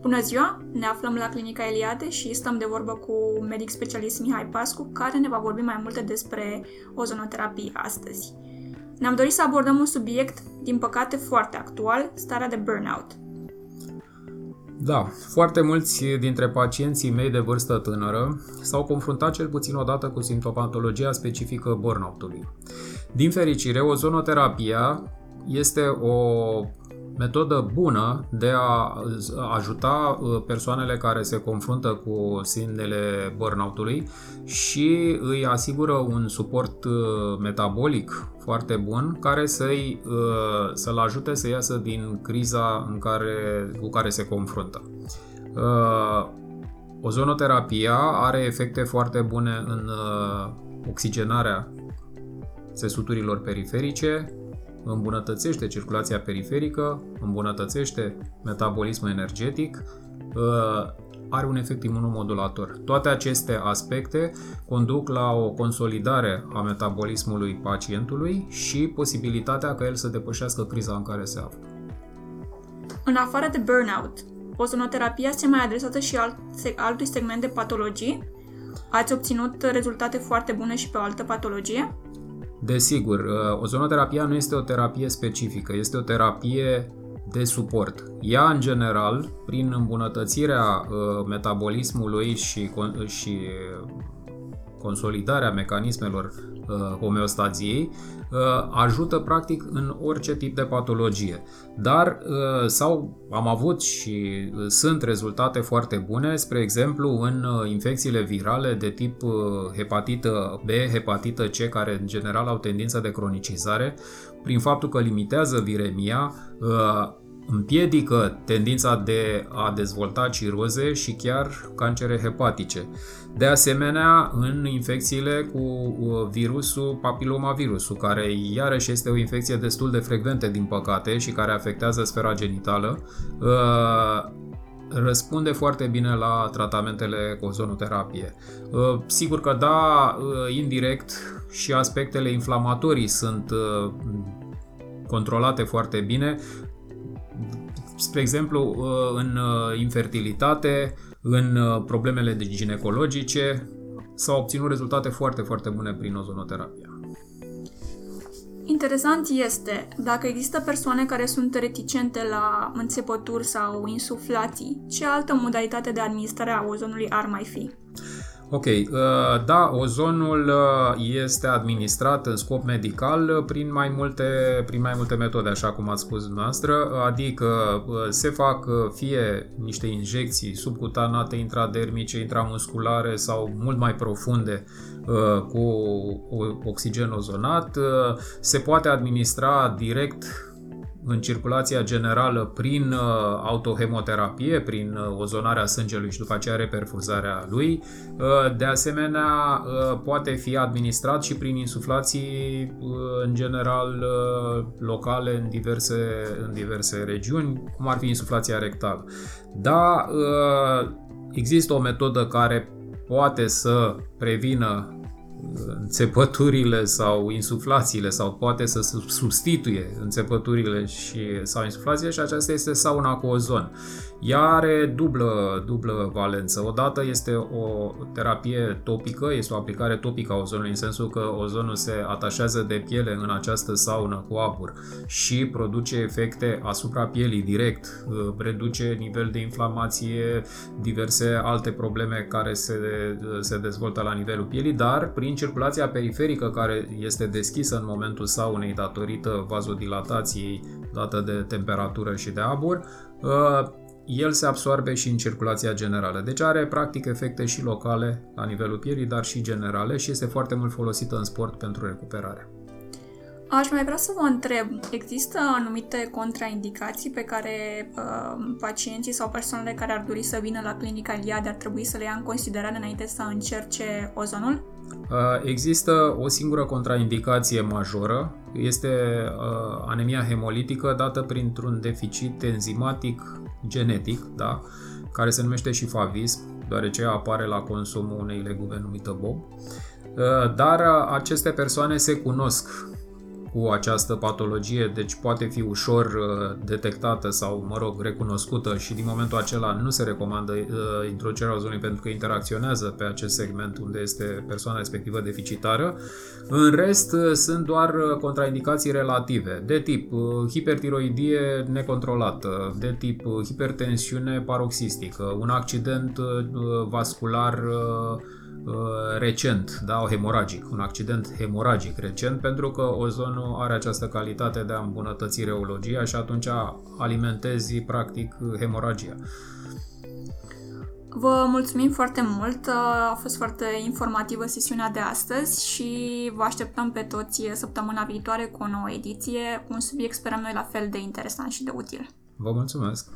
Bună ziua! Ne aflăm la Clinica Eliade și stăm de vorbă cu medic specialist Mihai Pascu, care ne va vorbi mai multe despre ozonoterapie astăzi. Ne-am dorit să abordăm un subiect, din păcate, foarte actual, starea de burnout. Da, foarte mulți dintre pacienții mei de vârstă tânără s-au confruntat cel puțin odată cu simptomatologia specifică burnout-ului. Din fericire, ozonoterapia este o metodă bună de a ajuta uh, persoanele care se confruntă cu semnele burnout-ului și îi asigură un suport uh, metabolic foarte bun care să-i, uh, să-l ajute să iasă din criza în care, cu care se confruntă. Ozonoterapia are efecte foarte bune în oxigenarea țesuturilor periferice, îmbunătățește circulația periferică, îmbunătățește metabolismul energetic, uh, are un efect imunomodulator. Toate aceste aspecte conduc la o consolidare a metabolismului pacientului și posibilitatea ca el să depășească criza în care se află. În afară de burnout, ozonoterapia se mai adresată și alt, altui segment de patologii? Ați obținut rezultate foarte bune și pe o altă patologie? Desigur, uh, ozonoterapia nu este o terapie specifică, este o terapie de suport. Ea, în general, prin îmbunătățirea uh, metabolismului și, și consolidarea mecanismelor uh, homeostaziei uh, ajută practic în orice tip de patologie. Dar uh, sau am avut și uh, sunt rezultate foarte bune, spre exemplu în uh, infecțiile virale de tip uh, hepatită B, hepatită C, care în general au tendința de cronicizare, prin faptul că limitează viremia, uh, împiedică tendința de a dezvolta ciroze și chiar cancere hepatice. De asemenea, în infecțiile cu uh, virusul papilomavirusul, care iarăși este o infecție destul de frecventă din păcate și care afectează sfera genitală, uh, răspunde foarte bine la tratamentele cu ozonoterapie. Uh, sigur că da, indirect și aspectele inflamatorii sunt controlate foarte bine, spre exemplu, uh, în uh, infertilitate, în uh, problemele ginecologice, s-au obținut rezultate foarte, foarte bune prin ozonoterapia. Interesant este dacă există persoane care sunt reticente la înțepături sau insuflații, ce altă modalitate de administrare a ozonului ar mai fi? Ok, uh, da, ozonul uh, este administrat în scop medical uh, prin mai multe, prin mai multe metode, așa cum ați spus dumneavoastră, adică se fac fie niște injecții subcutanate, intradermice, intramusculare sau mult mai profunde cu oxigen ozonat, se poate administra direct în circulația generală prin uh, autohemoterapie, prin uh, ozonarea sângelui și după aceea reperfuzarea lui. Uh, de asemenea, poate fi administrat și prin insuflații în general locale în diverse, în diverse regiuni, cum ar fi insuflația rectală. Da, există o metodă care poate să prevină înțepăturile sau insuflațiile sau poate să substituie înțepăturile și, sau insuflațiile și aceasta este sauna cu ozon. Ea are dublă, dublă valență. Odată este o terapie topică, este o aplicare topică a ozonului în sensul că ozonul se atașează de piele în această saună cu abur și produce efecte asupra pielii direct, uh, reduce nivel de inflamație, diverse alte probleme care se, se dezvoltă la nivelul pielii, dar prin circulația periferică care este deschisă în momentul saunei datorită vazodilatației dată de temperatură și de abur, uh, el se absorbe și în circulația generală. Deci are practic efecte și locale la nivelul pielii, dar și generale și este foarte mult folosită în sport pentru recuperare. Aș mai vrea să vă întreb, există anumite contraindicații pe care uh, pacienții sau persoanele care ar dori să vină la clinica Iliade ar trebui să le ia în considerare înainte să încerce ozonul? Uh, există o singură contraindicație majoră, este uh, anemia hemolitică dată printr-un deficit enzimatic genetic, da? care se numește și favism, deoarece apare la consumul unei legume numită bob. Uh, dar aceste persoane se cunosc cu această patologie, deci poate fi ușor uh, detectată sau, mă rog, recunoscută și din momentul acela nu se recomandă uh, introducerea ozonului pentru că interacționează pe acest segment unde este persoana respectivă deficitară. În rest, uh, sunt doar contraindicații relative, de tip hipertiroidie necontrolată, de tip hipertensiune paroxistică, un accident vascular Uh, recent, da, hemoragic, un accident hemoragic recent, pentru că ozonul are această calitate de a îmbunătăți reologia și atunci alimentezi practic hemoragia. Vă mulțumim foarte mult, a fost foarte informativă sesiunea de astăzi și vă așteptăm pe toți săptămâna viitoare cu o nouă ediție, un subiect sperăm noi la fel de interesant și de util. Vă mulțumesc!